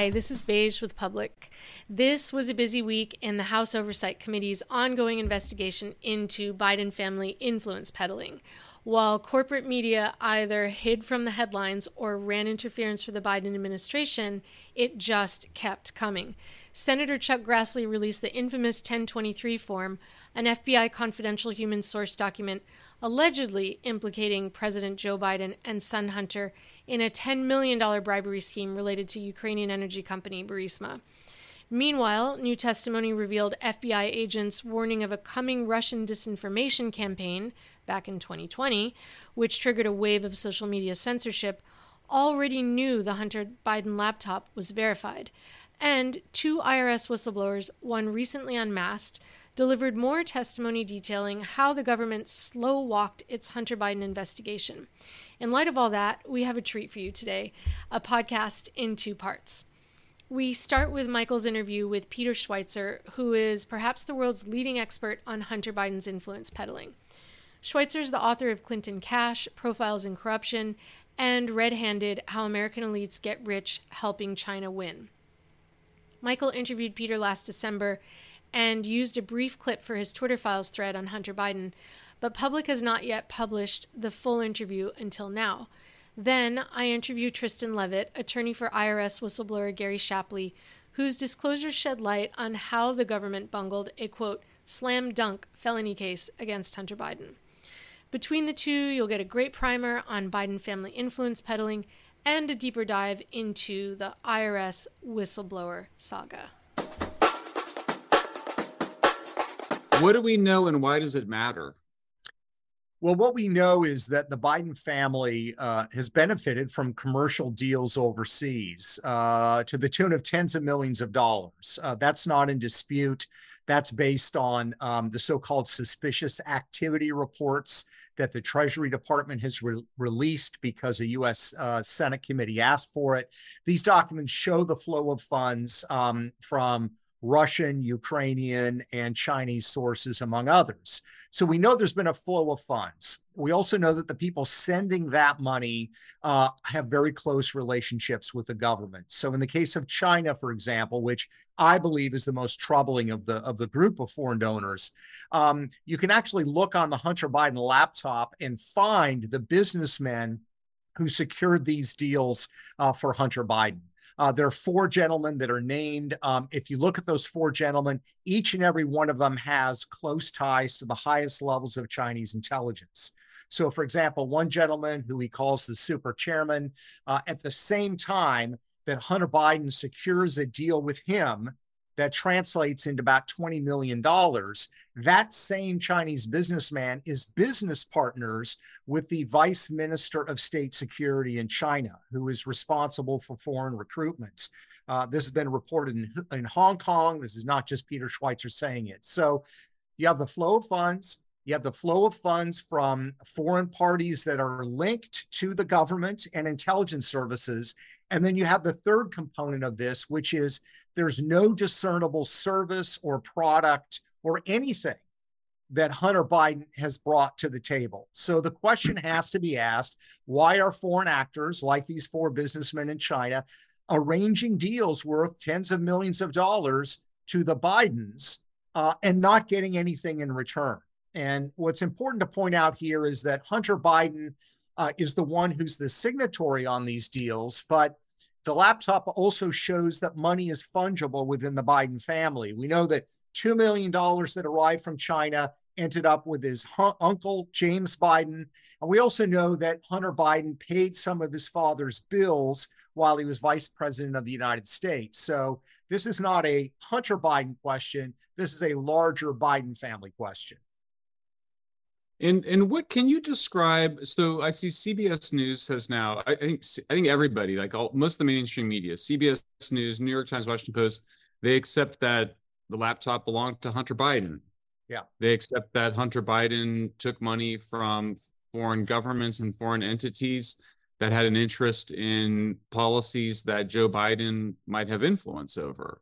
Hi, this is Beige with Public. This was a busy week in the House Oversight Committee's ongoing investigation into Biden family influence peddling. While corporate media either hid from the headlines or ran interference for the Biden administration, it just kept coming. Senator Chuck Grassley released the infamous 1023 form, an FBI confidential human source document allegedly implicating President Joe Biden and son Hunter in a $10 million bribery scheme related to Ukrainian energy company Burisma. Meanwhile, new testimony revealed FBI agents' warning of a coming Russian disinformation campaign back in 2020, which triggered a wave of social media censorship, already knew the Hunter Biden laptop was verified. And two IRS whistleblowers, one recently unmasked, delivered more testimony detailing how the government slow walked its Hunter Biden investigation. In light of all that, we have a treat for you today a podcast in two parts. We start with Michael's interview with Peter Schweizer, who is perhaps the world's leading expert on Hunter Biden's influence peddling. Schweizer is the author of Clinton Cash, Profiles in Corruption, and Red Handed How American Elites Get Rich Helping China Win. Michael interviewed Peter last December and used a brief clip for his Twitter files thread on Hunter Biden, but Public has not yet published the full interview until now. Then I interview Tristan Leavitt, attorney for IRS whistleblower Gary Shapley, whose disclosures shed light on how the government bungled a quote, slam dunk felony case against Hunter Biden. Between the two, you'll get a great primer on Biden family influence peddling and a deeper dive into the IRS whistleblower saga. What do we know and why does it matter? Well, what we know is that the Biden family uh, has benefited from commercial deals overseas uh, to the tune of tens of millions of dollars. Uh, that's not in dispute. That's based on um, the so called suspicious activity reports that the Treasury Department has re- released because a U.S. Uh, Senate committee asked for it. These documents show the flow of funds um, from Russian, Ukrainian, and Chinese sources, among others. So we know there's been a flow of funds. We also know that the people sending that money uh, have very close relationships with the government. So in the case of China, for example, which I believe is the most troubling of the of the group of foreign donors, um, you can actually look on the Hunter Biden laptop and find the businessmen who secured these deals uh, for Hunter Biden. Uh, there are four gentlemen that are named. Um, if you look at those four gentlemen, each and every one of them has close ties to the highest levels of Chinese intelligence. So, for example, one gentleman who he calls the super chairman, uh, at the same time that Hunter Biden secures a deal with him that translates into about $20 million. That same Chinese businessman is business partners with the vice minister of state security in China, who is responsible for foreign recruitment. Uh, this has been reported in, in Hong Kong. This is not just Peter Schweizer saying it. So you have the flow of funds, you have the flow of funds from foreign parties that are linked to the government and intelligence services. And then you have the third component of this, which is there's no discernible service or product or anything that Hunter Biden has brought to the table. So the question has to be asked why are foreign actors like these four businessmen in China arranging deals worth tens of millions of dollars to the Bidens uh, and not getting anything in return? And what's important to point out here is that Hunter Biden uh, is the one who's the signatory on these deals, but the laptop also shows that money is fungible within the Biden family. We know that $2 million that arrived from China ended up with his hu- uncle, James Biden. And we also know that Hunter Biden paid some of his father's bills while he was vice president of the United States. So this is not a Hunter Biden question. This is a larger Biden family question. And and what can you describe? So I see CBS News has now. I think I think everybody, like all most of the mainstream media, CBS News, New York Times, Washington Post, they accept that the laptop belonged to Hunter Biden. Yeah. They accept that Hunter Biden took money from foreign governments and foreign entities that had an interest in policies that Joe Biden might have influence over.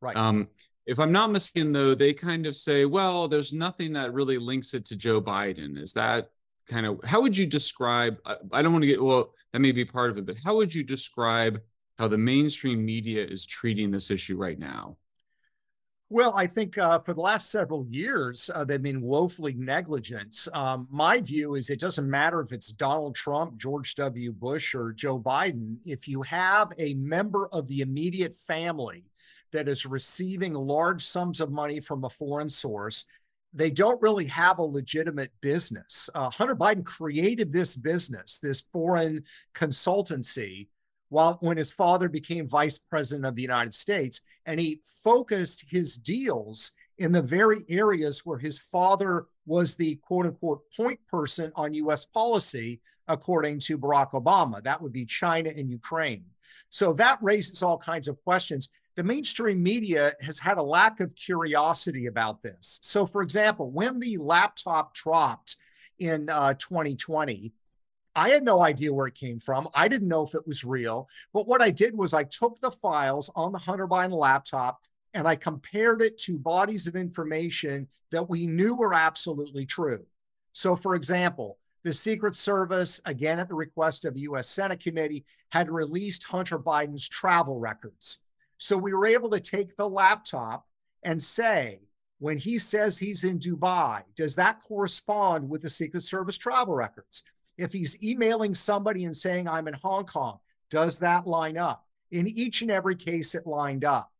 Right. Um, if I'm not mistaken, though, they kind of say, well, there's nothing that really links it to Joe Biden. Is that kind of how would you describe? I don't want to get, well, that may be part of it, but how would you describe how the mainstream media is treating this issue right now? Well, I think uh, for the last several years, uh, they've been woefully negligent. Um, my view is it doesn't matter if it's Donald Trump, George W. Bush, or Joe Biden. If you have a member of the immediate family that is receiving large sums of money from a foreign source, they don't really have a legitimate business. Uh, Hunter Biden created this business, this foreign consultancy, while when his father became vice president of the United States, and he focused his deals in the very areas where his father was the quote unquote point person on US policy, according to Barack Obama. That would be China and Ukraine. So that raises all kinds of questions the mainstream media has had a lack of curiosity about this. So, for example, when the laptop dropped in uh, 2020, I had no idea where it came from. I didn't know if it was real. But what I did was I took the files on the Hunter Biden laptop and I compared it to bodies of information that we knew were absolutely true. So, for example, the Secret Service, again at the request of the US Senate committee, had released Hunter Biden's travel records. So we were able to take the laptop and say, when he says he's in Dubai, does that correspond with the Secret Service travel records? If he's emailing somebody and saying, I'm in Hong Kong, does that line up? In each and every case, it lined up.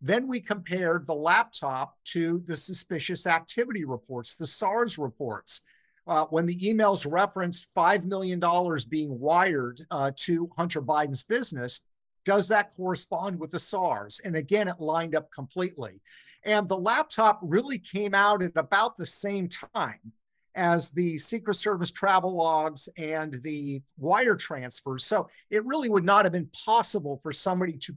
Then we compared the laptop to the suspicious activity reports, the SARS reports. Uh, when the emails referenced $5 million being wired uh, to Hunter Biden's business, does that correspond with the SARS? And again, it lined up completely. And the laptop really came out at about the same time as the Secret Service travel logs and the wire transfers. So it really would not have been possible for somebody to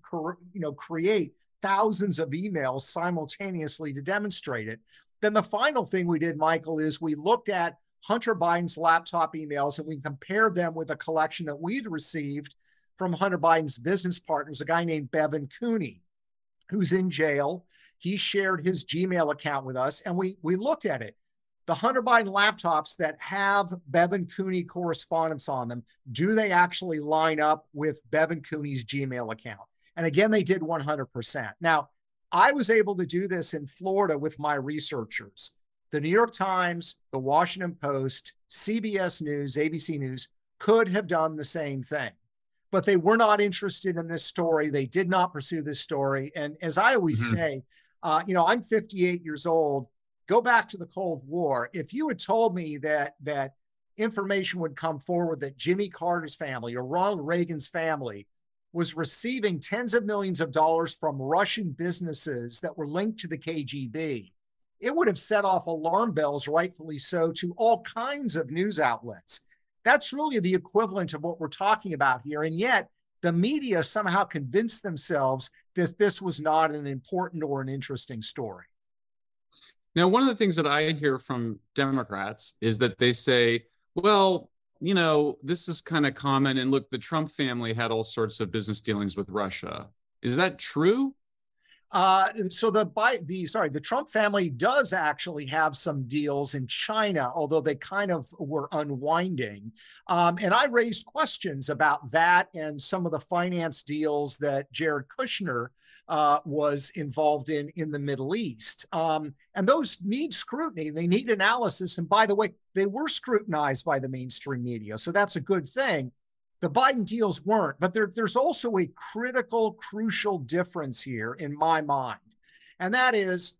you know, create thousands of emails simultaneously to demonstrate it. Then the final thing we did, Michael, is we looked at Hunter Biden's laptop emails and we compared them with a collection that we'd received from Hunter Biden's business partners, a guy named Bevan Cooney, who's in jail. He shared his Gmail account with us, and we we looked at it. The Hunter Biden laptops that have Bevan Cooney correspondence on them, do they actually line up with Bevan Cooney's Gmail account? And again, they did 100%. Now, I was able to do this in Florida with my researchers. The New York Times, the Washington Post, CBS News, ABC News could have done the same thing but they were not interested in this story. They did not pursue this story. And as I always mm-hmm. say, uh, you know, I'm 58 years old. Go back to the Cold War. If you had told me that that information would come forward that Jimmy Carter's family or Ronald Reagan's family was receiving tens of millions of dollars from Russian businesses that were linked to the KGB, it would have set off alarm bells, rightfully so, to all kinds of news outlets. That's really the equivalent of what we're talking about here. And yet, the media somehow convinced themselves that this was not an important or an interesting story. Now, one of the things that I hear from Democrats is that they say, well, you know, this is kind of common. And look, the Trump family had all sorts of business dealings with Russia. Is that true? Uh, so the by the sorry, the Trump family does actually have some deals in China, although they kind of were unwinding. Um, and I raised questions about that and some of the finance deals that Jared Kushner uh, was involved in in the Middle East. Um, and those need scrutiny. They need analysis. And by the way, they were scrutinized by the mainstream media, so that's a good thing. The Biden deals weren't, but there, there's also a critical, crucial difference here in my mind. And that is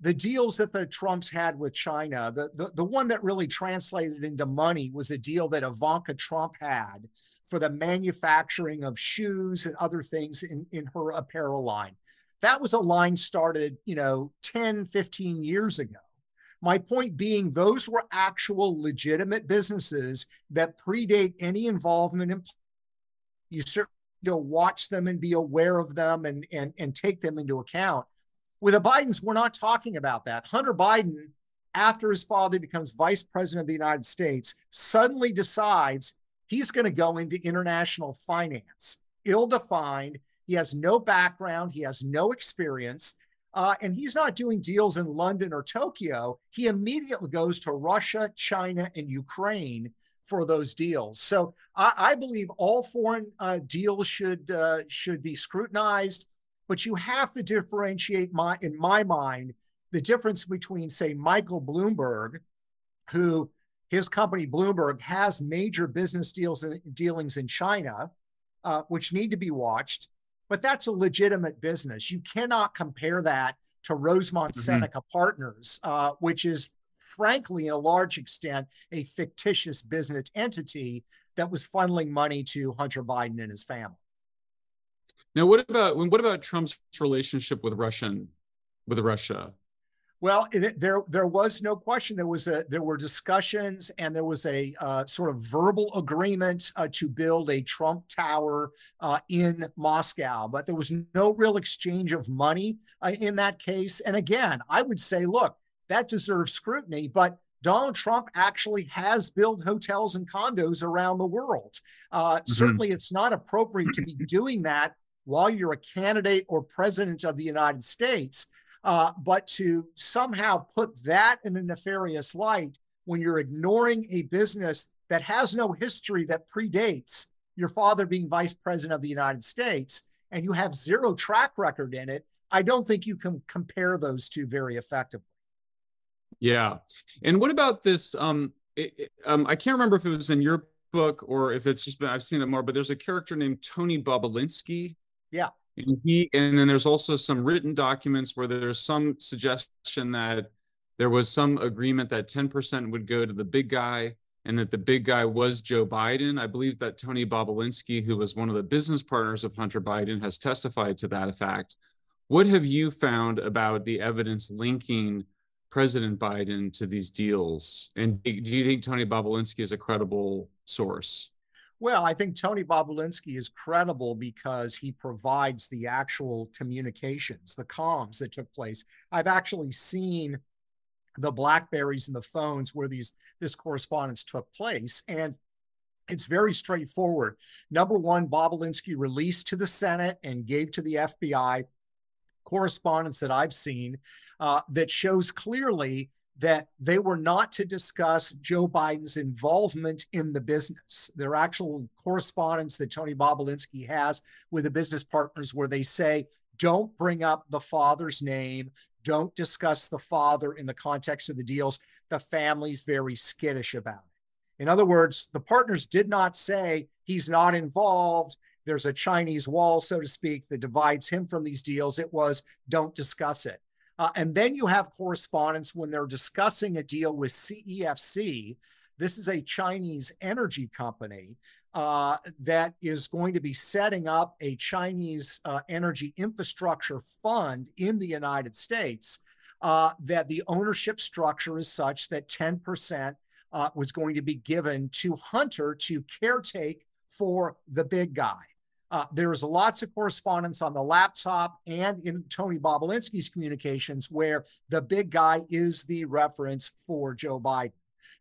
the deals that the Trumps had with China. The, the, the one that really translated into money was a deal that Ivanka Trump had for the manufacturing of shoes and other things in, in her apparel line. That was a line started, you know, 10, 15 years ago. My point being, those were actual legitimate businesses that predate any involvement in. You certainly to watch them and be aware of them and, and, and take them into account. With the Bidens, we're not talking about that. Hunter Biden, after his father becomes vice president of the United States, suddenly decides he's going to go into international finance, ill defined. He has no background, he has no experience. Uh, and he's not doing deals in London or Tokyo. He immediately goes to Russia, China, and Ukraine for those deals. So I, I believe all foreign uh, deals should uh, should be scrutinized, but you have to differentiate my in my mind the difference between say Michael Bloomberg, who his company Bloomberg has major business deals and dealings in China, uh, which need to be watched, but that's a legitimate business. You cannot compare that to Rosemont mm-hmm. Seneca Partners, uh, which is frankly, in a large extent, a fictitious business entity that was funneling money to Hunter Biden and his family. Now, what about what about Trump's relationship with Russian with Russia? Well, it, there there was no question. There was a there were discussions and there was a uh, sort of verbal agreement uh, to build a Trump Tower uh, in Moscow, but there was no real exchange of money uh, in that case. And again, I would say, look, that deserves scrutiny, but Donald Trump actually has built hotels and condos around the world. Uh, mm-hmm. Certainly, it's not appropriate to be doing that while you're a candidate or president of the United States. Uh, but to somehow put that in a nefarious light when you're ignoring a business that has no history that predates your father being vice president of the United States and you have zero track record in it, I don't think you can compare those two very effectively. Yeah. And what about this? Um, it, it, um, I can't remember if it was in your book or if it's just been, I've seen it more, but there's a character named Tony Bobulinski. Yeah. And he and then there's also some written documents where there's some suggestion that there was some agreement that 10% would go to the big guy and that the big guy was Joe Biden. I believe that Tony Bobulinski, who was one of the business partners of Hunter Biden, has testified to that effect. What have you found about the evidence linking President Biden to these deals? And do you think Tony Bobulinski is a credible source? Well, I think Tony Bobulinski is credible because he provides the actual communications, the comms that took place. I've actually seen the Blackberries and the phones where these this correspondence took place, and it's very straightforward. Number one, Bobulinski released to the Senate and gave to the FBI correspondence that I've seen uh, that shows clearly that they were not to discuss Joe Biden's involvement in the business. There are actual correspondence that Tony Bobulinski has with the business partners where they say, don't bring up the father's name, don't discuss the father in the context of the deals. The family's very skittish about it. In other words, the partners did not say he's not involved. There's a Chinese wall, so to speak, that divides him from these deals. It was don't discuss it. Uh, and then you have correspondence when they're discussing a deal with CEFC. This is a Chinese energy company uh, that is going to be setting up a Chinese uh, energy infrastructure fund in the United States. Uh, that the ownership structure is such that 10% uh, was going to be given to Hunter to caretake for the big guy. Uh, there's lots of correspondence on the laptop and in Tony Bobulinski's communications where the big guy is the reference for Joe Biden.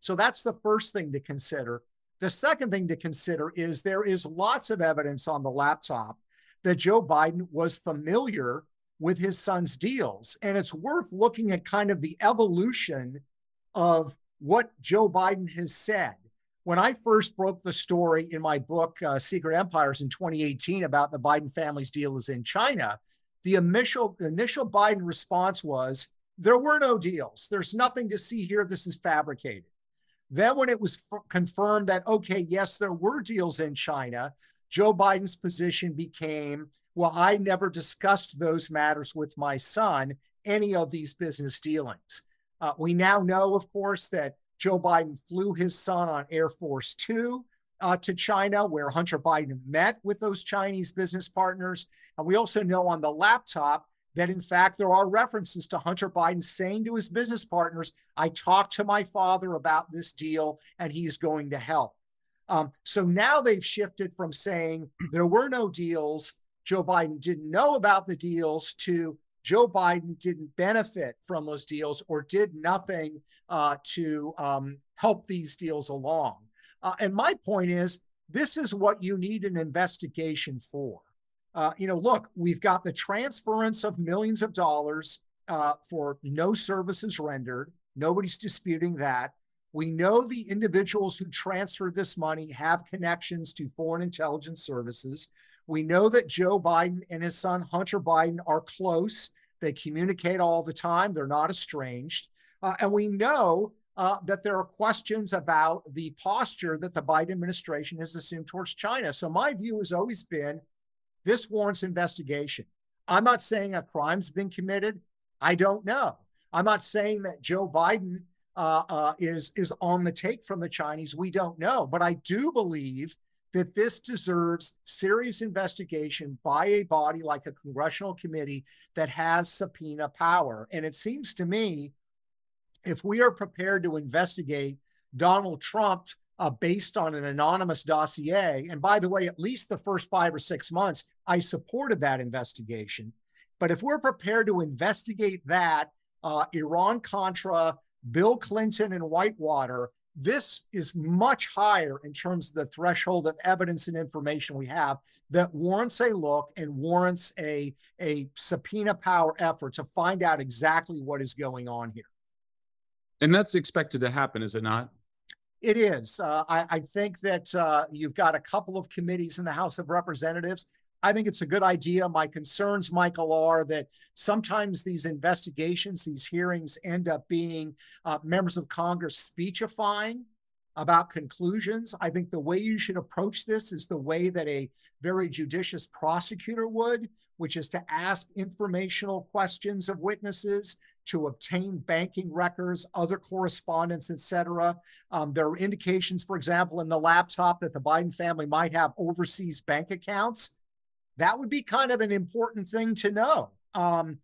So that's the first thing to consider. The second thing to consider is there is lots of evidence on the laptop that Joe Biden was familiar with his son's deals. And it's worth looking at kind of the evolution of what Joe Biden has said when I first broke the story in my book, uh, Secret Empires, in 2018 about the Biden family's deals in China, the initial, initial Biden response was there were no deals. There's nothing to see here. This is fabricated. Then, when it was f- confirmed that, okay, yes, there were deals in China, Joe Biden's position became, well, I never discussed those matters with my son, any of these business dealings. Uh, we now know, of course, that Joe Biden flew his son on Air Force Two uh, to China, where Hunter Biden met with those Chinese business partners. And we also know on the laptop that, in fact, there are references to Hunter Biden saying to his business partners, I talked to my father about this deal and he's going to help. Um, so now they've shifted from saying there were no deals, Joe Biden didn't know about the deals, to Joe Biden didn't benefit from those deals or did nothing uh, to um, help these deals along. Uh, and my point is, this is what you need an investigation for. Uh, you know, look, we've got the transference of millions of dollars uh, for no services rendered. Nobody's disputing that. We know the individuals who transferred this money have connections to foreign intelligence services. We know that Joe Biden and his son Hunter Biden are close. They communicate all the time, they're not estranged. Uh, and we know uh, that there are questions about the posture that the Biden administration has assumed towards China. So my view has always been this warrants investigation. I'm not saying a crime's been committed. I don't know. I'm not saying that Joe Biden uh, uh, is is on the take from the Chinese. We don't know, but I do believe that this deserves serious investigation by a body like a congressional committee that has subpoena power. And it seems to me, if we are prepared to investigate Donald Trump uh, based on an anonymous dossier, and by the way, at least the first five or six months, I supported that investigation. But if we're prepared to investigate that, uh, Iran Contra, Bill Clinton, and Whitewater, this is much higher in terms of the threshold of evidence and information we have that warrants a look and warrants a, a subpoena power effort to find out exactly what is going on here. And that's expected to happen, is it not? It is. Uh, I, I, think that uh, you've got a couple of committees in the House of Representatives I think it's a good idea. My concerns, Michael, are that sometimes these investigations, these hearings end up being uh, members of Congress speechifying about conclusions. I think the way you should approach this is the way that a very judicious prosecutor would, which is to ask informational questions of witnesses, to obtain banking records, other correspondence, et cetera. Um, there are indications, for example, in the laptop that the Biden family might have overseas bank accounts that would be kind of an important thing to know. Um,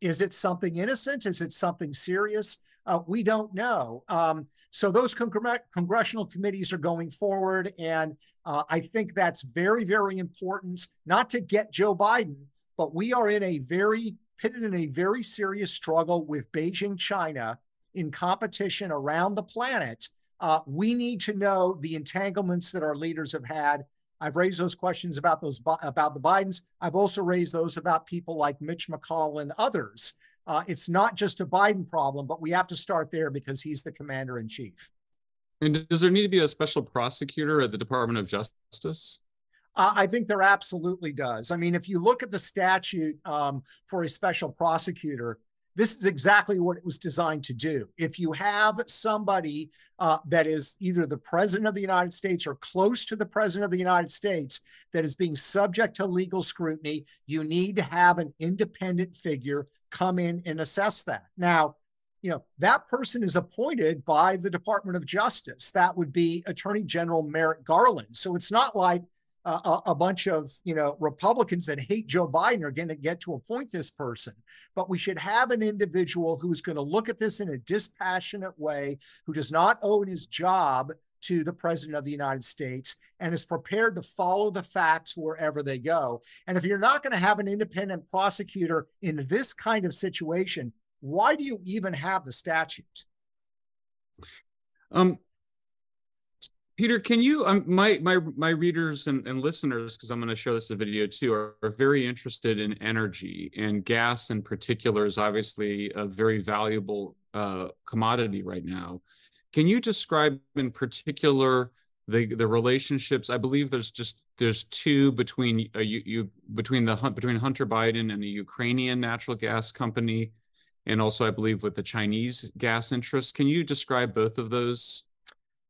is it something innocent? Is it something serious? Uh, we don't know. Um, so those congressional committees are going forward, and uh, I think that's very, very important. Not to get Joe Biden, but we are in a very pitted in a very serious struggle with Beijing, China, in competition around the planet. Uh, we need to know the entanglements that our leaders have had I've raised those questions about those about the Bidens. I've also raised those about people like Mitch McConnell and others. Uh, it's not just a Biden problem, but we have to start there because he's the commander in chief. And does there need to be a special prosecutor at the Department of Justice? Uh, I think there absolutely does. I mean, if you look at the statute um, for a special prosecutor, this is exactly what it was designed to do. If you have somebody uh, that is either the president of the United States or close to the president of the United States that is being subject to legal scrutiny, you need to have an independent figure come in and assess that. Now, you know, that person is appointed by the Department of Justice. That would be Attorney General Merrick Garland. So it's not like a, bunch of you know Republicans that hate Joe Biden are going to get to appoint this person. But we should have an individual who's going to look at this in a dispassionate way, who does not owe his job to the president of the United States and is prepared to follow the facts wherever they go. And if you're not going to have an independent prosecutor in this kind of situation, why do you even have the statute? Um, Peter, can you um, my my my readers and, and listeners, because I'm going to show this a video too, are, are, very interested in energy and gas in particular is obviously a very valuable uh, commodity right now. Can you describe in particular the the relationships? I believe there's just there's two between uh, you, you between the between Hunter Biden and the Ukrainian natural gas company, and also I believe with the Chinese gas interests. Can you describe both of those?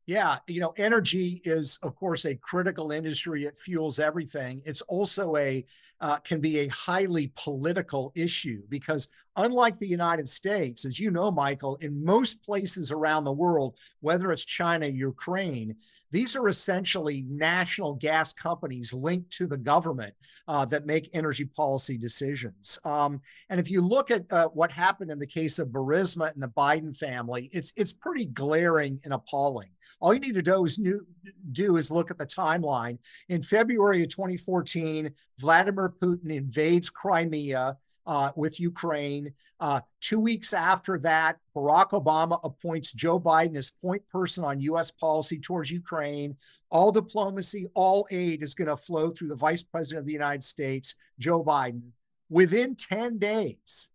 Yeah, you know, energy is, of course, a critical industry. It fuels everything. It's also a uh, can be a highly political issue because, unlike the United States, as you know, Michael, in most places around the world, whether it's China, Ukraine, these are essentially national gas companies linked to the government uh, that make energy policy decisions. Um, and if you look at uh, what happened in the case of Burisma and the Biden family, it's it's pretty glaring and appalling. All you need to do is, new, do is look at the timeline. In February of 2014, Vladimir Putin invades Crimea uh, with Ukraine. Uh, two weeks after that, Barack Obama appoints Joe Biden as point person on U.S. policy towards Ukraine. All diplomacy, all aid is going to flow through the vice president of the United States, Joe Biden. Within 10 days,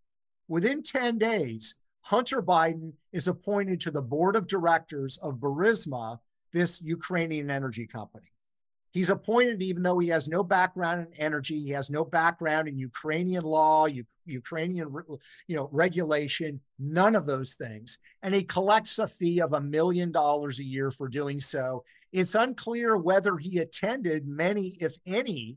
within 10 days, Hunter Biden is appointed to the board of directors of Burisma, this Ukrainian energy company. He's appointed even though he has no background in energy, he has no background in Ukrainian law, U- Ukrainian you know regulation, none of those things, and he collects a fee of a million dollars a year for doing so. It's unclear whether he attended many, if any,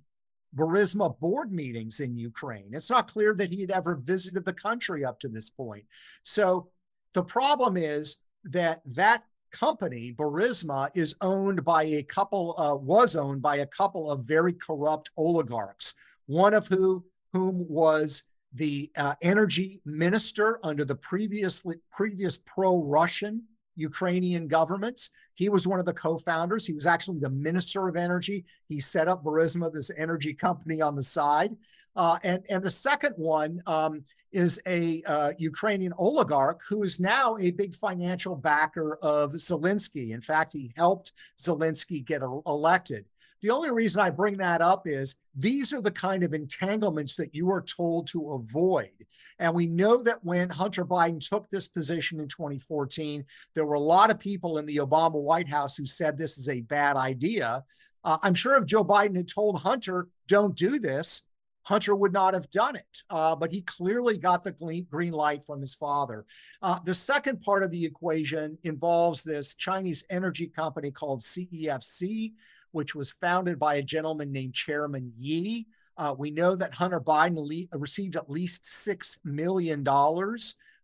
Burisma board meetings in Ukraine. It's not clear that he had ever visited the country up to this point. So the problem is that that company, Burisma, is owned by a couple, uh, was owned by a couple of very corrupt oligarchs, one of who, whom was the uh, energy minister under the previously previous pro-Russian Ukrainian governments. He was one of the co-founders. He was actually the minister of energy. He set up Burisma, this energy company on the side. Uh, and, and the second one um, is a uh, Ukrainian oligarch who is now a big financial backer of Zelensky. In fact, he helped Zelensky get elected. The only reason I bring that up is these are the kind of entanglements that you are told to avoid. And we know that when Hunter Biden took this position in 2014, there were a lot of people in the Obama White House who said this is a bad idea. Uh, I'm sure if Joe Biden had told Hunter, don't do this, Hunter would not have done it, uh, but he clearly got the green light from his father. Uh, the second part of the equation involves this Chinese energy company called CEFC, which was founded by a gentleman named Chairman Ye. Uh, we know that Hunter Biden le- received at least $6 million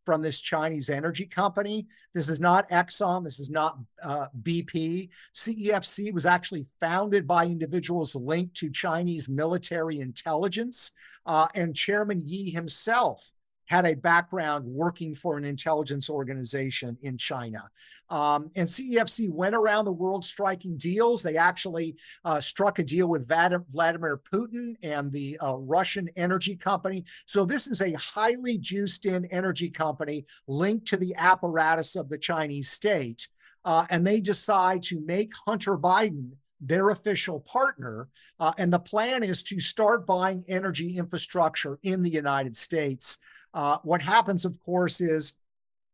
from this Chinese energy company. This is not Exxon. This is not uh, BP. CEFC was actually founded by individuals linked to Chinese military intelligence. Uh, and Chairman Ye himself had a background working for an intelligence organization in China. Um, and CEFC went around the world striking deals. They actually uh, struck a deal with Vladimir Putin and the uh, Russian energy company. So this is a highly juiced in energy company linked to the apparatus of the Chinese state. Uh, and they decide to make Hunter Biden their official partner. Uh, and the plan is to start buying energy infrastructure in the United States uh, what happens, of course, is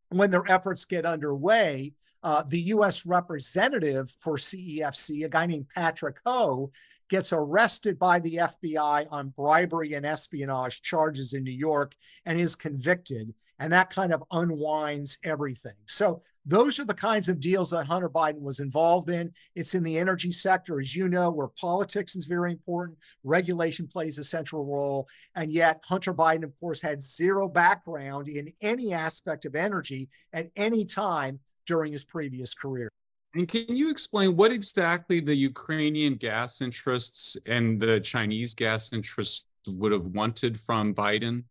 when their efforts get underway, uh, the U.S. representative for CEFC, a guy named Patrick Ho, gets arrested by the FBI on bribery and espionage charges in New York and is convicted. And that kind of unwinds everything. So those are the kinds of deals that Hunter Biden was involved in. It's in the energy sector, as you know, where politics is very important, regulation plays a central role. And yet, Hunter Biden, of course, had zero background in any aspect of energy at any time during his previous career. And can you explain what exactly the Ukrainian gas interests and the Chinese gas interests would have wanted from Biden?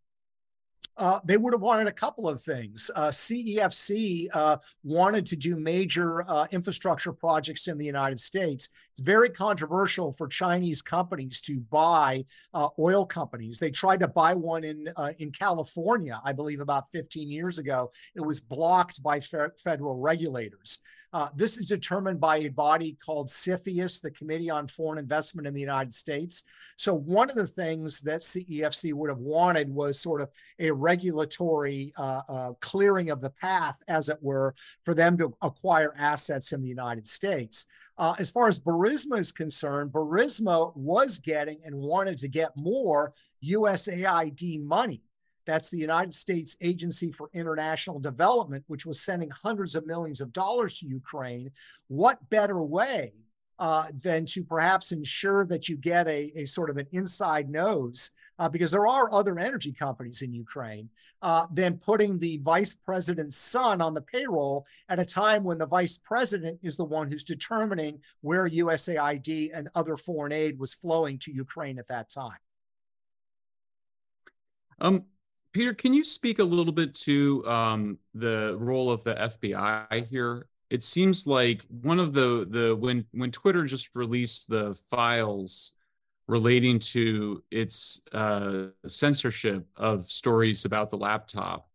Uh, they would have wanted a couple of things. Uh, CEFC uh, wanted to do major uh, infrastructure projects in the United States. It's very controversial for Chinese companies to buy uh, oil companies. They tried to buy one in uh, in California, I believe, about 15 years ago. It was blocked by fe- federal regulators. Uh, this is determined by a body called CFIUS, the Committee on Foreign Investment in the United States. So, one of the things that CEFC would have wanted was sort of a regulatory uh, uh, clearing of the path, as it were, for them to acquire assets in the United States. Uh, as far as Burisma is concerned, Burisma was getting and wanted to get more USAID money that's the United States Agency for International Development, which was sending hundreds of millions of dollars to Ukraine. What better way uh, than to perhaps ensure that you get a, a sort of an inside nose, uh, because there are other energy companies in Ukraine, uh, than putting the vice president's son on the payroll at a time when the vice president is the one who's determining where USAID and other foreign aid was flowing to Ukraine at that time. Um, Peter, can you speak a little bit to um, the role of the FBI here? It seems like one of the the when when Twitter just released the files relating to its uh, censorship of stories about the laptop.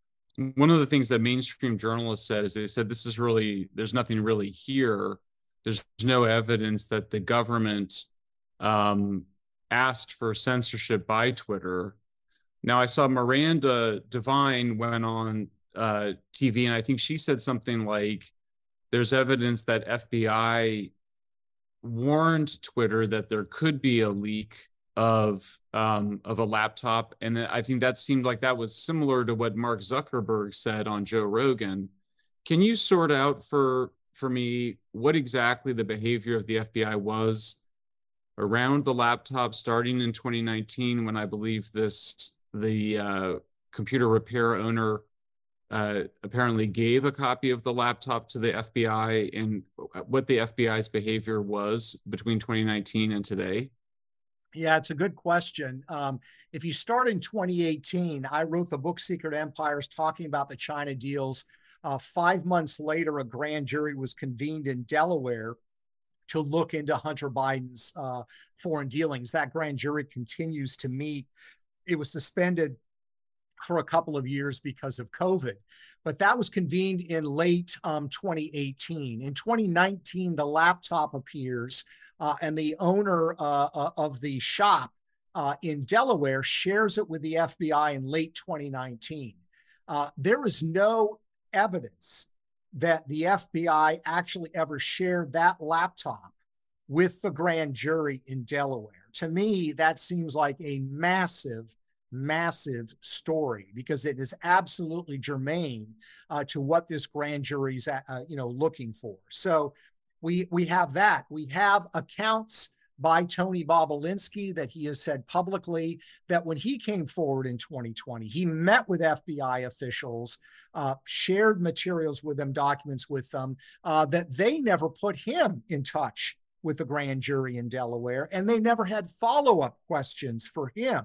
One of the things that mainstream journalists said is they said this is really there's nothing really here. There's no evidence that the government um, asked for censorship by Twitter now I saw Miranda Devine went on uh, TV, and I think she said something like, "There's evidence that FBI warned Twitter that there could be a leak of um, of a laptop, and I think that seemed like that was similar to what Mark Zuckerberg said on Joe Rogan. Can you sort out for for me what exactly the behavior of the FBI was around the laptop starting in 2019 when I believe this the uh, computer repair owner uh, apparently gave a copy of the laptop to the FBI and what the FBI's behavior was between 2019 and today? Yeah, it's a good question. Um, if you start in 2018, I wrote the book Secret Empires talking about the China deals. Uh, five months later, a grand jury was convened in Delaware to look into Hunter Biden's uh, foreign dealings. That grand jury continues to meet. It was suspended for a couple of years because of COVID. But that was convened in late um, 2018. In 2019, the laptop appears, uh, and the owner uh, uh, of the shop uh, in Delaware shares it with the FBI in late 2019. Uh, there is no evidence that the FBI actually ever shared that laptop with the grand jury in Delaware. To me, that seems like a massive massive story because it is absolutely germane uh, to what this grand jury is, uh, you know looking for. So we we have that. We have accounts by Tony Bobulinski that he has said publicly that when he came forward in 2020, he met with FBI officials, uh, shared materials with them, documents with them, uh, that they never put him in touch with the grand jury in Delaware, and they never had follow up questions for him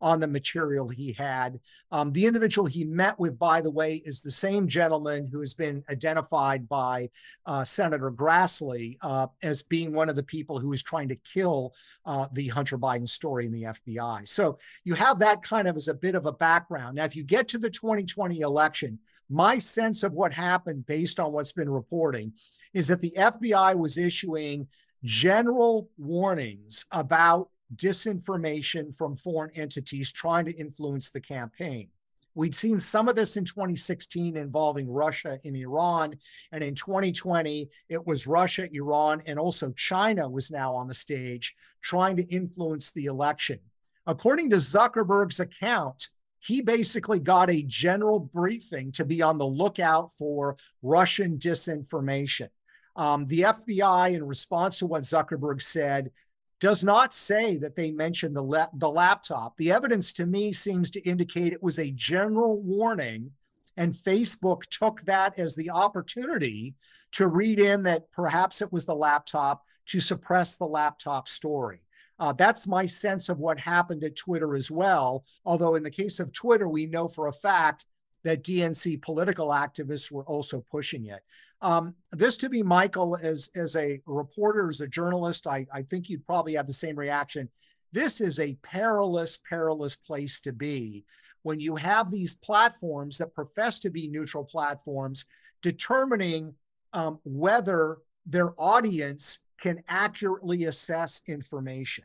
on the material he had. Um, the individual he met with, by the way, is the same gentleman who has been identified by uh, Senator Grassley uh, as being one of the people who was trying to kill uh, the Hunter Biden story in the FBI. So you have that kind of as a bit of a background. Now, if you get to the 2020 election, my sense of what happened based on what's been reporting is that the FBI was issuing general warnings about disinformation from foreign entities trying to influence the campaign. We'd seen some of this in 2016 involving Russia and Iran. And in 2020, it was Russia, Iran, and also China was now on the stage trying to influence the election. According to Zuckerberg's account, he basically got a general briefing to be on the lookout for Russian disinformation. Um, the FBI, in response to what Zuckerberg said, does not say that they mentioned the, la- the laptop. The evidence to me seems to indicate it was a general warning, and Facebook took that as the opportunity to read in that perhaps it was the laptop to suppress the laptop story. Uh, that's my sense of what happened at Twitter as well. Although, in the case of Twitter, we know for a fact that DNC political activists were also pushing it. Um, this to me, Michael, as as a reporter, as a journalist, I, I think you'd probably have the same reaction. This is a perilous, perilous place to be when you have these platforms that profess to be neutral platforms determining um, whether their audience can accurately assess information.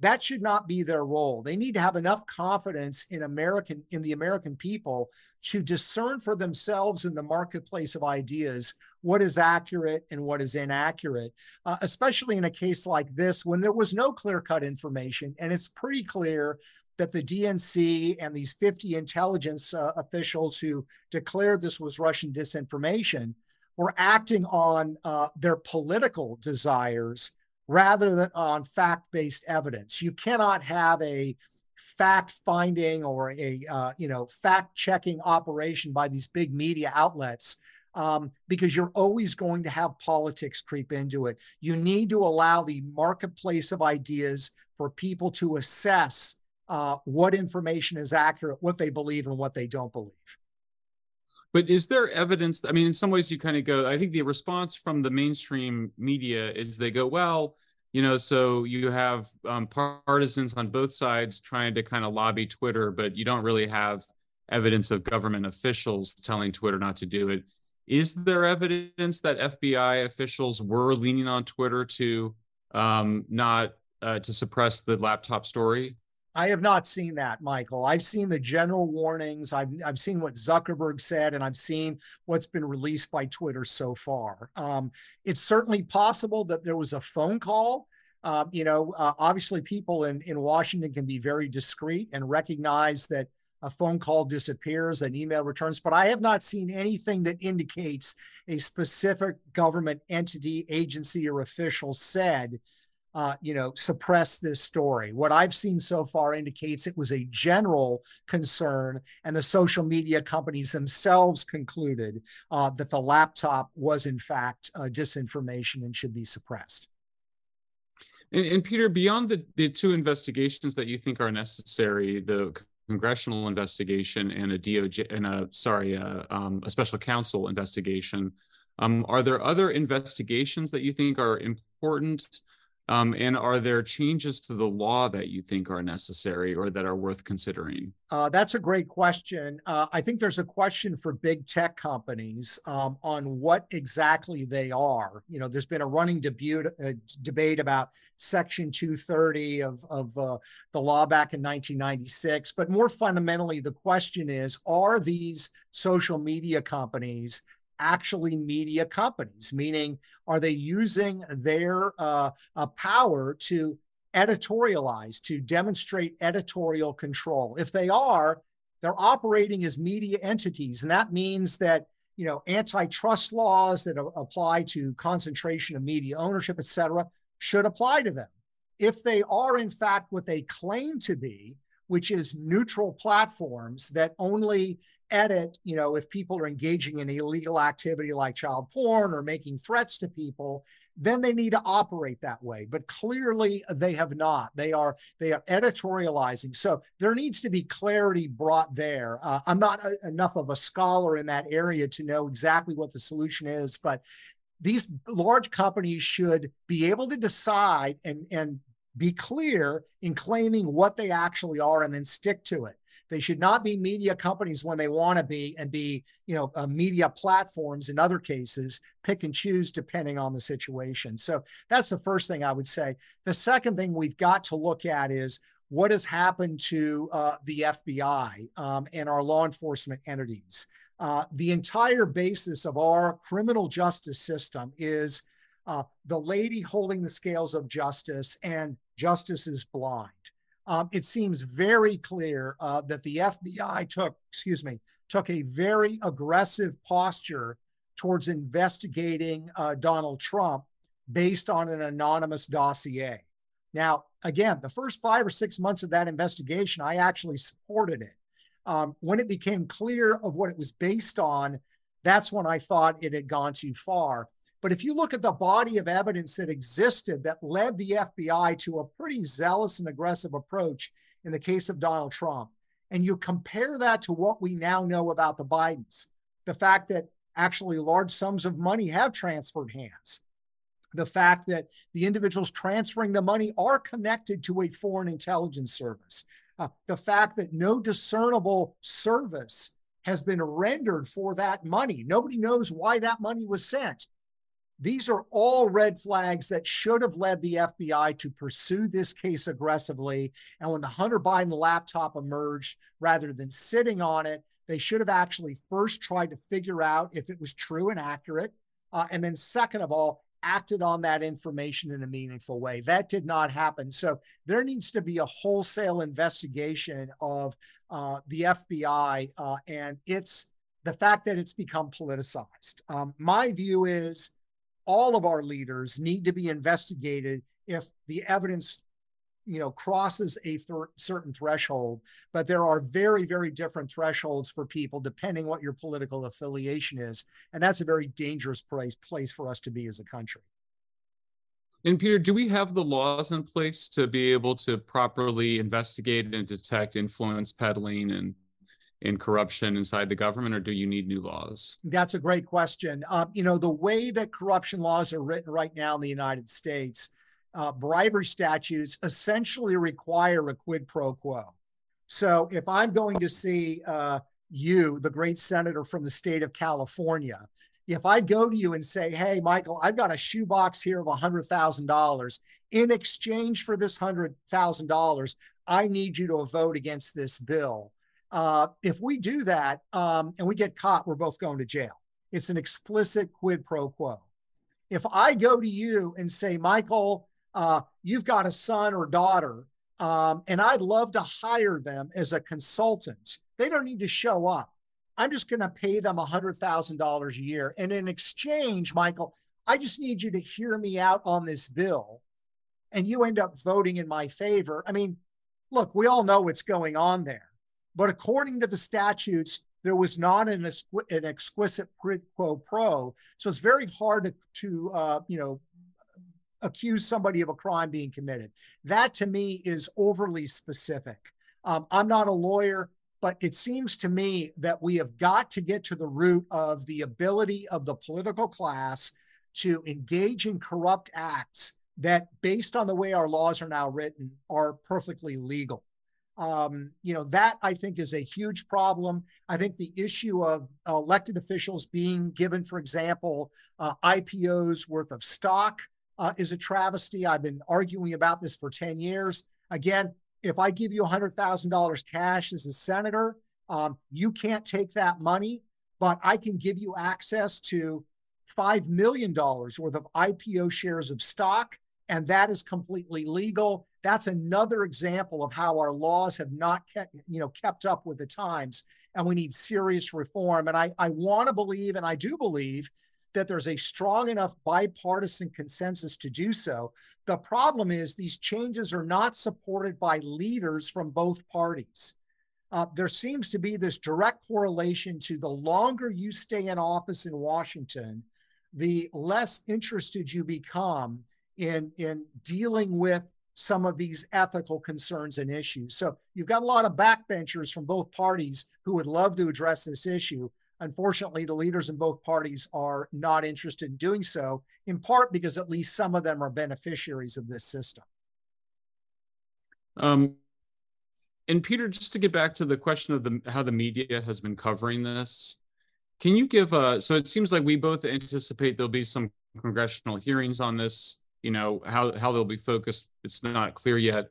That should not be their role. They need to have enough confidence in American in the American people to discern for themselves in the marketplace of ideas what is accurate and what is inaccurate, uh, especially in a case like this when there was no clear-cut information and it's pretty clear that the DNC and these 50 intelligence uh, officials who declared this was Russian disinformation were acting on uh, their political desires rather than on fact based evidence. You cannot have a fact finding or a uh, you know fact checking operation by these big media outlets um, because you're always going to have politics creep into it. You need to allow the marketplace of ideas for people to assess uh, what information is accurate, what they believe, and what they don't believe. But is there evidence? I mean, in some ways, you kind of go, I think the response from the mainstream media is they go, well, you know, so you have um, partisans on both sides trying to kind of lobby Twitter, but you don't really have evidence of government officials telling Twitter not to do it. Is there evidence that FBI officials were leaning on Twitter to um, not uh, to suppress the laptop story? I have not seen that, Michael. I've seen the general warnings. I've I've seen what Zuckerberg said, and I've seen what's been released by Twitter so far. Um, it's certainly possible that there was a phone call. Uh, you know, uh, obviously, people in in Washington can be very discreet and recognize that a phone call disappears, an email returns, but I have not seen anything that indicates a specific government entity, agency, or official said uh, you know, suppress this story. What I've seen so far indicates it was a general concern, and the social media companies themselves concluded uh, that the laptop was, in fact, uh, disinformation and should be suppressed. And, and, Peter, beyond the, the two investigations that you think are necessary, the congressional investigation and a DOJ and a sorry, um, a special counsel investigation, um, are there other investigations that you think are important um, and are there changes to the law that you think are necessary or that are worth considering? Uh, that's a great question. Uh, I think there's a question for big tech companies um, on what exactly they are. You know, there's been a running debut, uh, debate about Section 230 of, of uh, the law back in 1996. But more fundamentally, the question is are these social media companies actually media companies, meaning are they using their uh, uh, power to editorialize, to demonstrate editorial control? If they are, they're operating as media entities, and that means that you know antitrust laws that apply to concentration of media ownership, et cetera, should apply to them. If they are in fact what they claim to be, which is neutral platforms that only edit, you know, if people are engaging in illegal activity like child porn or making threats to people, then they need to operate that way. But clearly they have not. They are they are editorializing. So there needs to be clarity brought there. Uh, I'm not a, enough of a scholar in that area to know exactly what the solution is, but these large companies should be able to decide and and be clear in claiming what they actually are and then stick to it. They should not be media companies when they want to be and be, you know, uh, media platforms in other cases, pick and choose depending on the situation. So that's the first thing I would say. The second thing we've got to look at is what has happened to uh, the FBI um, and our law enforcement entities. Uh, the entire basis of our criminal justice system is uh, the lady holding the scales of justice, and justice is blind um, it seems very clear uh, that the FBI took, excuse me, took a very aggressive posture towards investigating uh, Donald Trump based on an anonymous dossier. Now, again, the first five or six months of that investigation, I actually supported it. Um, when it became clear of what it was based on, that's when I thought it had gone too far. But if you look at the body of evidence that existed that led the FBI to a pretty zealous and aggressive approach in the case of Donald Trump, and you compare that to what we now know about the Bidens, the fact that actually large sums of money have transferred hands, the fact that the individuals transferring the money are connected to a foreign intelligence service, uh, the fact that no discernible service has been rendered for that money. Nobody knows why that money was sent. These are all red flags that should have led the FBI to pursue this case aggressively. And when the Hunter Biden laptop emerged, rather than sitting on it, they should have actually first tried to figure out if it was true and accurate. Uh, and then, second of all, acted on that information in a meaningful way. That did not happen. So there needs to be a wholesale investigation of uh, the FBI uh, and it's the fact that it's become politicized. Um, my view is all of our leaders need to be investigated if the evidence you know crosses a th- certain threshold. But there are very very different thresholds for people depending what your political affiliation is. And that's a very dangerous place place for us to be as a country. And peter do we have the laws in place to be able to properly investigate and detect influence peddling and in corruption inside the government, or do you need new laws? That's a great question. Uh, you know, the way that corruption laws are written right now in the United States, uh, bribery statutes essentially require a quid pro quo. So if I'm going to see uh, you, the great senator from the state of California, if I go to you and say, hey, Michael, I've got a shoebox here of $100,000. In exchange for this $100,000, I need you to vote against this bill. Uh, if we do that um, and we get caught, we're both going to jail. It's an explicit quid pro quo. If I go to you and say, Michael, uh, you've got a son or daughter, um, and I'd love to hire them as a consultant, they don't need to show up. I'm just going to pay them $100,000 a year. And in exchange, Michael, I just need you to hear me out on this bill. And you end up voting in my favor. I mean, look, we all know what's going on there. But according to the statutes, there was not an, an exquisite quid pro. So it's very hard to, to uh, you know, accuse somebody of a crime being committed. That to me is overly specific. Um, I'm not a lawyer, but it seems to me that we have got to get to the root of the ability of the political class to engage in corrupt acts that, based on the way our laws are now written, are perfectly legal. Um, you know, that I think is a huge problem. I think the issue of elected officials being given, for example, uh, IPOs worth of stock uh, is a travesty. I've been arguing about this for 10 years. Again, if I give you $100,000 cash as a senator, um, you can't take that money, but I can give you access to $5 million worth of IPO shares of stock, and that is completely legal. That's another example of how our laws have not kept, you know, kept up with the times, and we need serious reform. And I, I want to believe, and I do believe, that there's a strong enough bipartisan consensus to do so. The problem is these changes are not supported by leaders from both parties. Uh, there seems to be this direct correlation to the longer you stay in office in Washington, the less interested you become in, in dealing with some of these ethical concerns and issues. So you've got a lot of backbenchers from both parties who would love to address this issue. Unfortunately, the leaders in both parties are not interested in doing so, in part because at least some of them are beneficiaries of this system. Um, and Peter, just to get back to the question of the how the media has been covering this, can you give a? So it seems like we both anticipate there'll be some congressional hearings on this. You know how how they'll be focused. It's not clear yet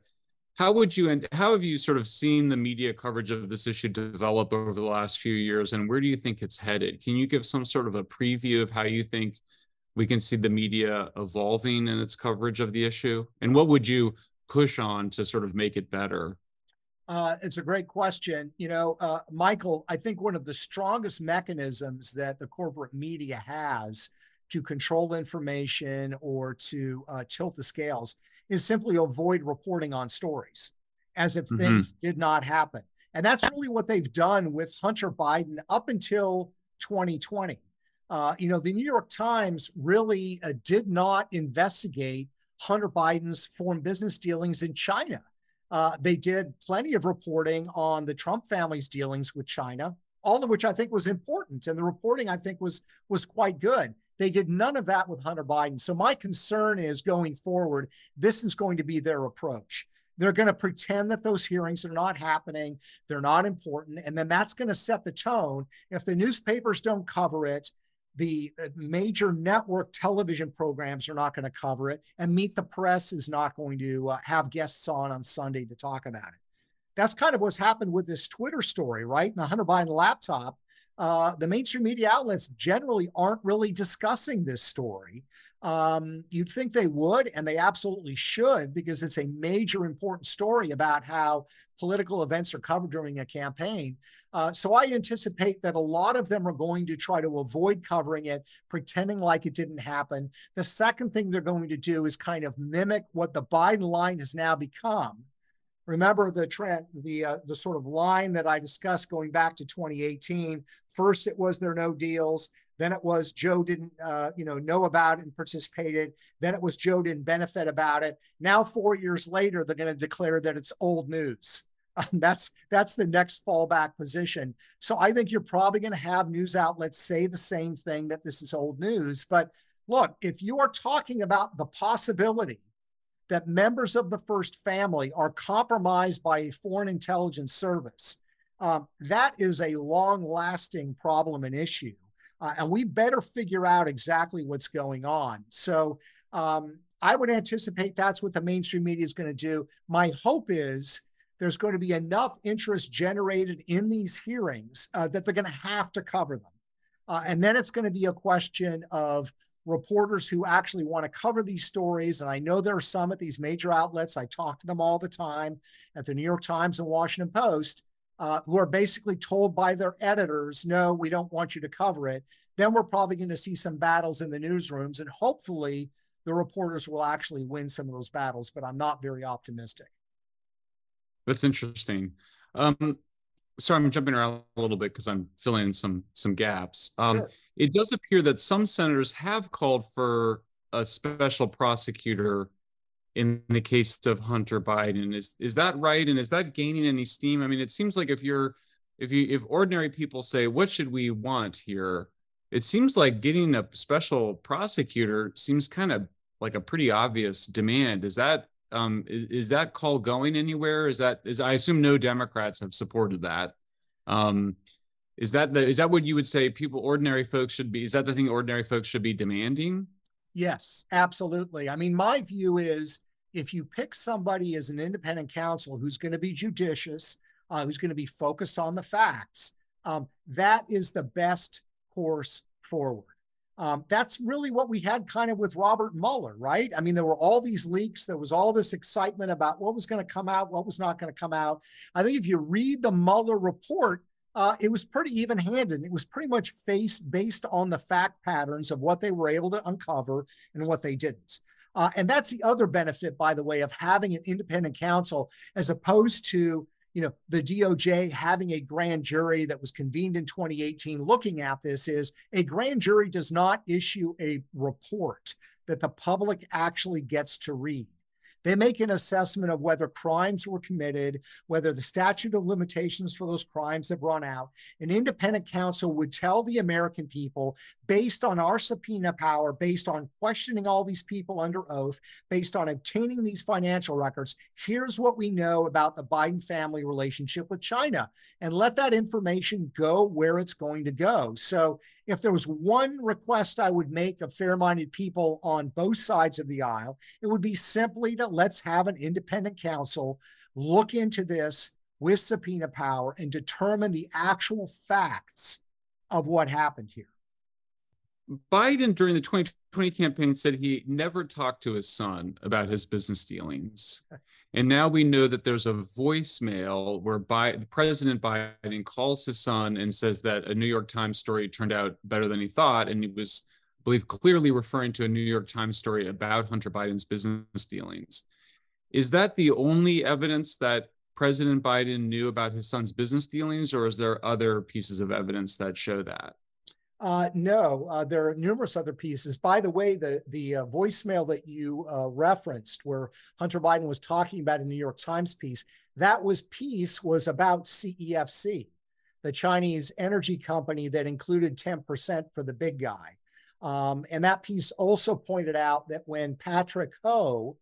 how would you and how have you sort of seen the media coverage of this issue develop over the last few years and where do you think it's headed can you give some sort of a preview of how you think we can see the media evolving in its coverage of the issue and what would you push on to sort of make it better uh, it's a great question. You know, uh, Michael, I think one of the strongest mechanisms that the corporate media has to control information or to uh, tilt the scales is simply avoid reporting on stories as if mm-hmm. things did not happen. And that's really what they've done with Hunter Biden up until 2020. Uh, you know, the New York Times really uh, did not investigate Hunter Biden's foreign business dealings in China. Uh, they did plenty of reporting on the Trump family's dealings with China, all of which I think was important, and the reporting I think was was quite good. They did none of that with Hunter Biden. So my concern is going forward, this is going to be their approach. They're going to pretend that those hearings are not happening, they're not important, and then that's going to set the tone. If the newspapers don't cover it, the uh, major network television programs are not going to cover it, and Meet the Press is not going to uh, have guests on on Sunday to talk about it. That's kind of what's happened with this Twitter story, right? And the Hunter Biden laptop uh, the mainstream media outlets generally aren't really discussing this story. Um, you'd think they would, and they absolutely should, because it's a major important story about how political events are covered during a campaign. Uh, so I anticipate that a lot of them are going to try to avoid covering it, pretending like it didn't happen. The second thing they're going to do is kind of mimic what the Biden line has now become. Remember the trend, the uh, the sort of line that I discussed going back to 2018 First, it was there no deals. Then it was Joe didn't, uh, you know, know about it and participated. Then it was Joe didn't benefit about it. Now, four years later, they're going to declare that it's old news. that's that's the next fallback position. So I think you're probably going to have news outlets say the same thing that this is old news. But look, if you are talking about the possibility that members of the first family are compromised by a foreign intelligence service, um, that is a long lasting problem and issue. Uh, and we better figure out exactly what's going on. So um, I would anticipate that's what the mainstream media is going to do. My hope is there's going to be enough interest generated in these hearings uh, that they're going to have to cover them. Uh, and then it's going to be a question of reporters who actually want to cover these stories. And I know there are some at these major outlets. I talk to them all the time at the New York Times and Washington Post, uh, who are basically told by their editors, no, we don't want you to cover it. Then we're probably going to see some battles in the newsrooms. And hopefully the reporters will actually win some of those battles, but I'm not very optimistic. That's interesting. Um, sorry, I'm jumping around a little bit because I'm filling in some some gaps. Um, sure. It does appear that some senators have called for a special prosecutor in the case of Hunter Biden. Is is that right? And is that gaining any steam? I mean, it seems like if you're if you if ordinary people say, what should we want here? It seems like getting a special prosecutor seems kind of like a pretty obvious demand. Is that um, is, is that call going anywhere? Is that is I assume no Democrats have supported that. Um, is that the is that what you would say people ordinary folks should be? Is that the thing ordinary folks should be demanding? Yes, absolutely. I mean, my view is if you pick somebody as an independent counsel who's going to be judicious, uh, who's going to be focused on the facts, um, that is the best course forward. Um, that's really what we had kind of with Robert Mueller, right? I mean, there were all these leaks. There was all this excitement about what was going to come out, what was not going to come out. I think if you read the Mueller report, uh, it was pretty even handed. It was pretty much faced based on the fact patterns of what they were able to uncover and what they didn't. Uh, and that's the other benefit, by the way, of having an independent counsel as opposed to you know, the DOJ having a grand jury that was convened in 2018 looking at this is a grand jury does not issue a report that the public actually gets to read. They make an assessment of whether crimes were committed, whether the statute of limitations for those crimes have run out. An independent counsel would tell the American people, based on our subpoena power, based on questioning all these people under oath, based on obtaining these financial records, here's what we know about the Biden family relationship with China, and let that information go where it's going to go. So if there was one request I would make of fair minded people on both sides of the aisle, it would be simply to let's have an independent counsel look into this with subpoena power and determine the actual facts of what happened here. Biden during the 2020 campaign said he never talked to his son about his business dealings. And now we know that there's a voicemail where Bi- President Biden calls his son and says that a New York Times story turned out better than he thought. And he was, I believe, clearly referring to a New York Times story about Hunter Biden's business dealings. Is that the only evidence that President Biden knew about his son's business dealings, or is there other pieces of evidence that show that? Uh, no, uh, there are numerous other pieces. By the way, the the uh, voicemail that you uh, referenced, where Hunter Biden was talking about a New York Times piece, that was piece was about CEFC, the Chinese energy company that included ten percent for the big guy, um, and that piece also pointed out that when Patrick Ho,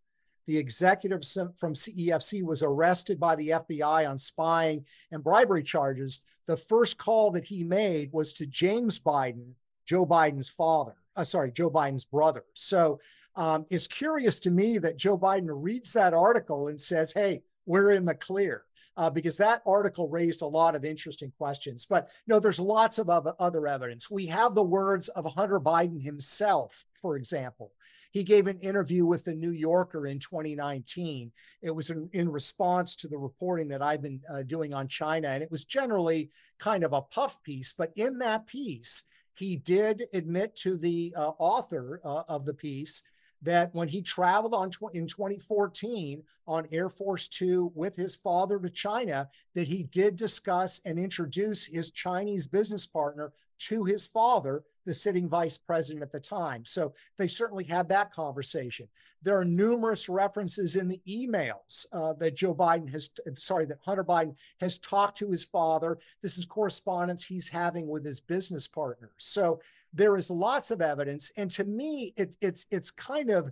the executive from CEFC was arrested by the FBI on spying and bribery charges. The first call that he made was to James Biden, Joe Biden's father, uh, sorry, Joe Biden's brother. So um, it's curious to me that Joe Biden reads that article and says, hey, we're in the clear. Uh, because that article raised a lot of interesting questions. But you know, there's lots of other evidence. We have the words of Hunter Biden himself, for example, he gave an interview with the New Yorker in 2019. It was in, in response to the reporting that I've been uh, doing on China, and it was generally kind of a puff piece. But in that piece, he did admit to the uh, author uh, of the piece that when he traveled on in 2014 on Air Force Two with his father to China, that he did discuss and introduce his Chinese business partner to his father the sitting vice president at the time. So they certainly had that conversation. There are numerous references in the emails uh, that Joe Biden has, sorry, that Hunter Biden has talked to his father. This is correspondence he's having with his business partners. So there is lots of evidence, and to me, it, it's it's kind of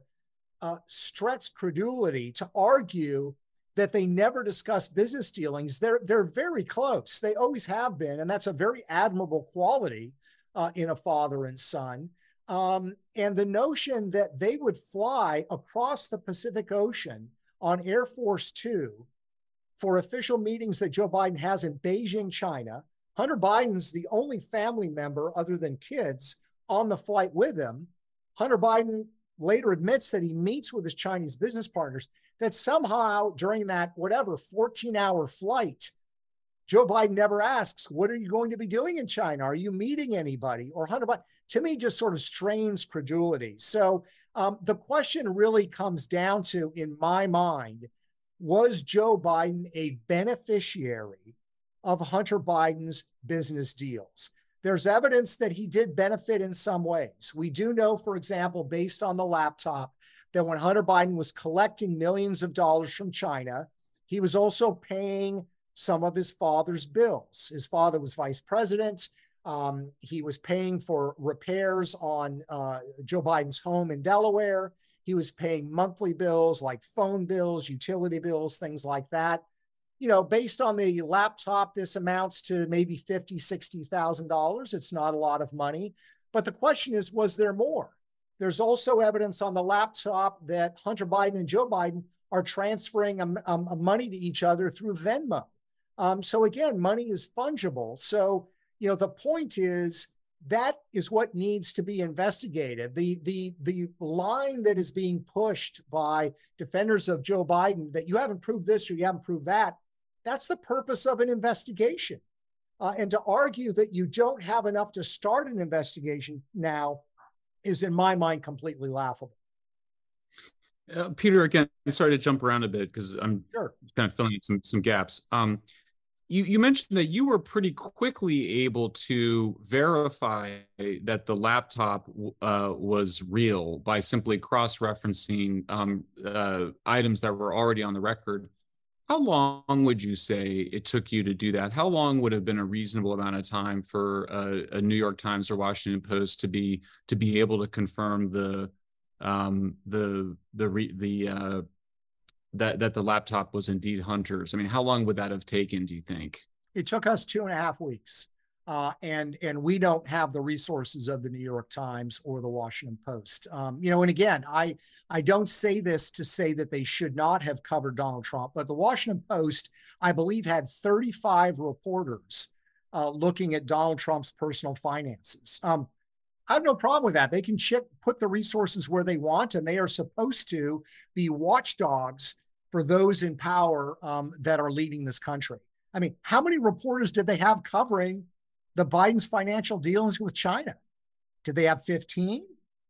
uh, stretch credulity to argue that they never discuss business dealings. They're they're very close. They always have been, and that's a very admirable quality uh, in a father and son. Um, and the notion that they would fly across the Pacific Ocean on Air Force Two for official meetings that Joe Biden has in Beijing, China. Hunter Biden's the only family member other than kids on the flight with him. Hunter Biden later admits that he meets with his Chinese business partners, that somehow during that whatever 14 hour flight, Joe Biden never asks, What are you going to be doing in China? Are you meeting anybody? Or Hunter Biden, to me, just sort of strains credulity. So um, the question really comes down to, in my mind, was Joe Biden a beneficiary of Hunter Biden's business deals? There's evidence that he did benefit in some ways. We do know, for example, based on the laptop, that when Hunter Biden was collecting millions of dollars from China, he was also paying some of his father's bills. His father was vice president. Um, he was paying for repairs on uh, Joe Biden's home in Delaware. He was paying monthly bills like phone bills, utility bills, things like that you know, based on the laptop, this amounts to maybe fifty, sixty thousand dollars. It's not a lot of money, but the question is, was there more? There's also evidence on the laptop that Hunter Biden and Joe Biden are transferring a, money to each other through Venmo. Um, so again, money is fungible. So you know, the point is that is what needs to be investigated. The the the line that is being pushed by defenders of Joe Biden that you haven't proved this or you haven't proved that that's the purpose of an investigation. Uh, and to argue that you don't have enough to start an investigation now is, in my mind, completely laughable. Uh, Peter, again, sorry to jump around a bit because I'm sure. kind of filling some some gaps. Um, you you mentioned that you were pretty quickly able to verify that the laptop uh, was real by simply cross referencing um, uh, items that were already on the record. How long would you say it took you to do that? How long would have been a reasonable amount of time for a, a New York Times or Washington Post to be to be able to confirm the um, the the re, the uh, that that the laptop was indeed Hunter's? I mean, how long would that have taken? Do you think? It took us two and a half weeks uh, and and we don't have the resources of the New York Times or the Washington Post. Um, you know, and again, I I don't say this to say that they should not have covered Donald Trump, but the Washington Post, I believe, had 35 reporters uh, looking at Donald Trump's personal finances. Um, I have no problem with that. They can check, put the resources where they want, and they are supposed to be watchdogs for those in power um, that are leading this country. I mean, how many reporters did they have covering the Biden's financial dealings with China? Did they have 15?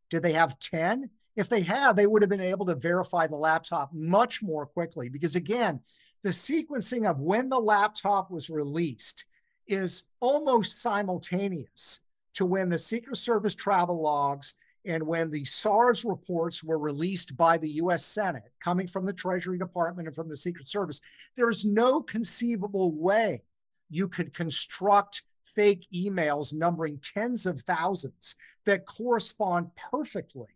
Did they have 10? If they had, they would have been able to verify the laptop much more quickly because, again, the sequencing of when the laptop was released is almost simultaneous to when the Secret Service travel logs and when the SARS reports were released by the US Senate, coming from the Treasury Department and from the Secret Service. There's no conceivable way you could construct fake emails numbering tens of thousands that correspond perfectly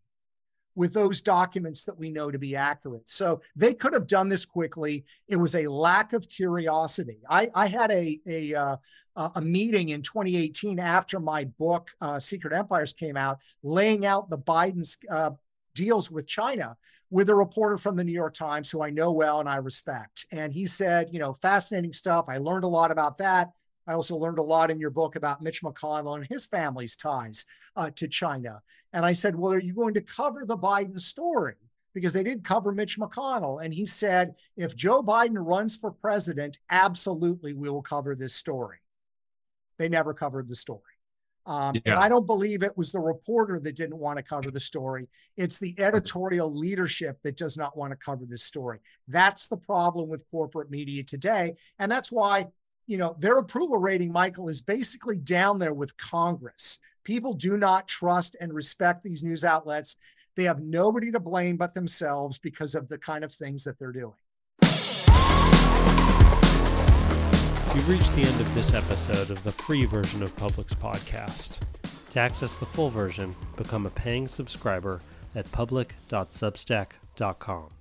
with those documents that we know to be accurate. So they could have done this quickly. It was a lack of curiosity. I, I had a, a, uh, a meeting in 2018 after my book, uh, Secret Empires, came out, laying out the Biden's uh, deals with China with a reporter from the New York Times who I know well and I respect. And he said, you know, fascinating stuff. I learned a lot about that. I also learned a lot in your book about Mitch McConnell and his family's ties uh, to China. And I said, Well, are you going to cover the Biden story? Because they did cover Mitch McConnell. And he said, If Joe Biden runs for president, absolutely we will cover this story. They never covered the story. Um, yeah. And I don't believe it was the reporter that didn't want to cover the story. It's the editorial leadership that does not want to cover this story. That's the problem with corporate media today. And that's why you know, their approval rating, Michael, is basically down there with Congress. People do not trust and respect these news outlets. They have nobody to blame but themselves because of the kind of things that they're doing. You've reached the end of this episode of the free version of Public's podcast. To access the full version, become a paying subscriber at public.substack.com.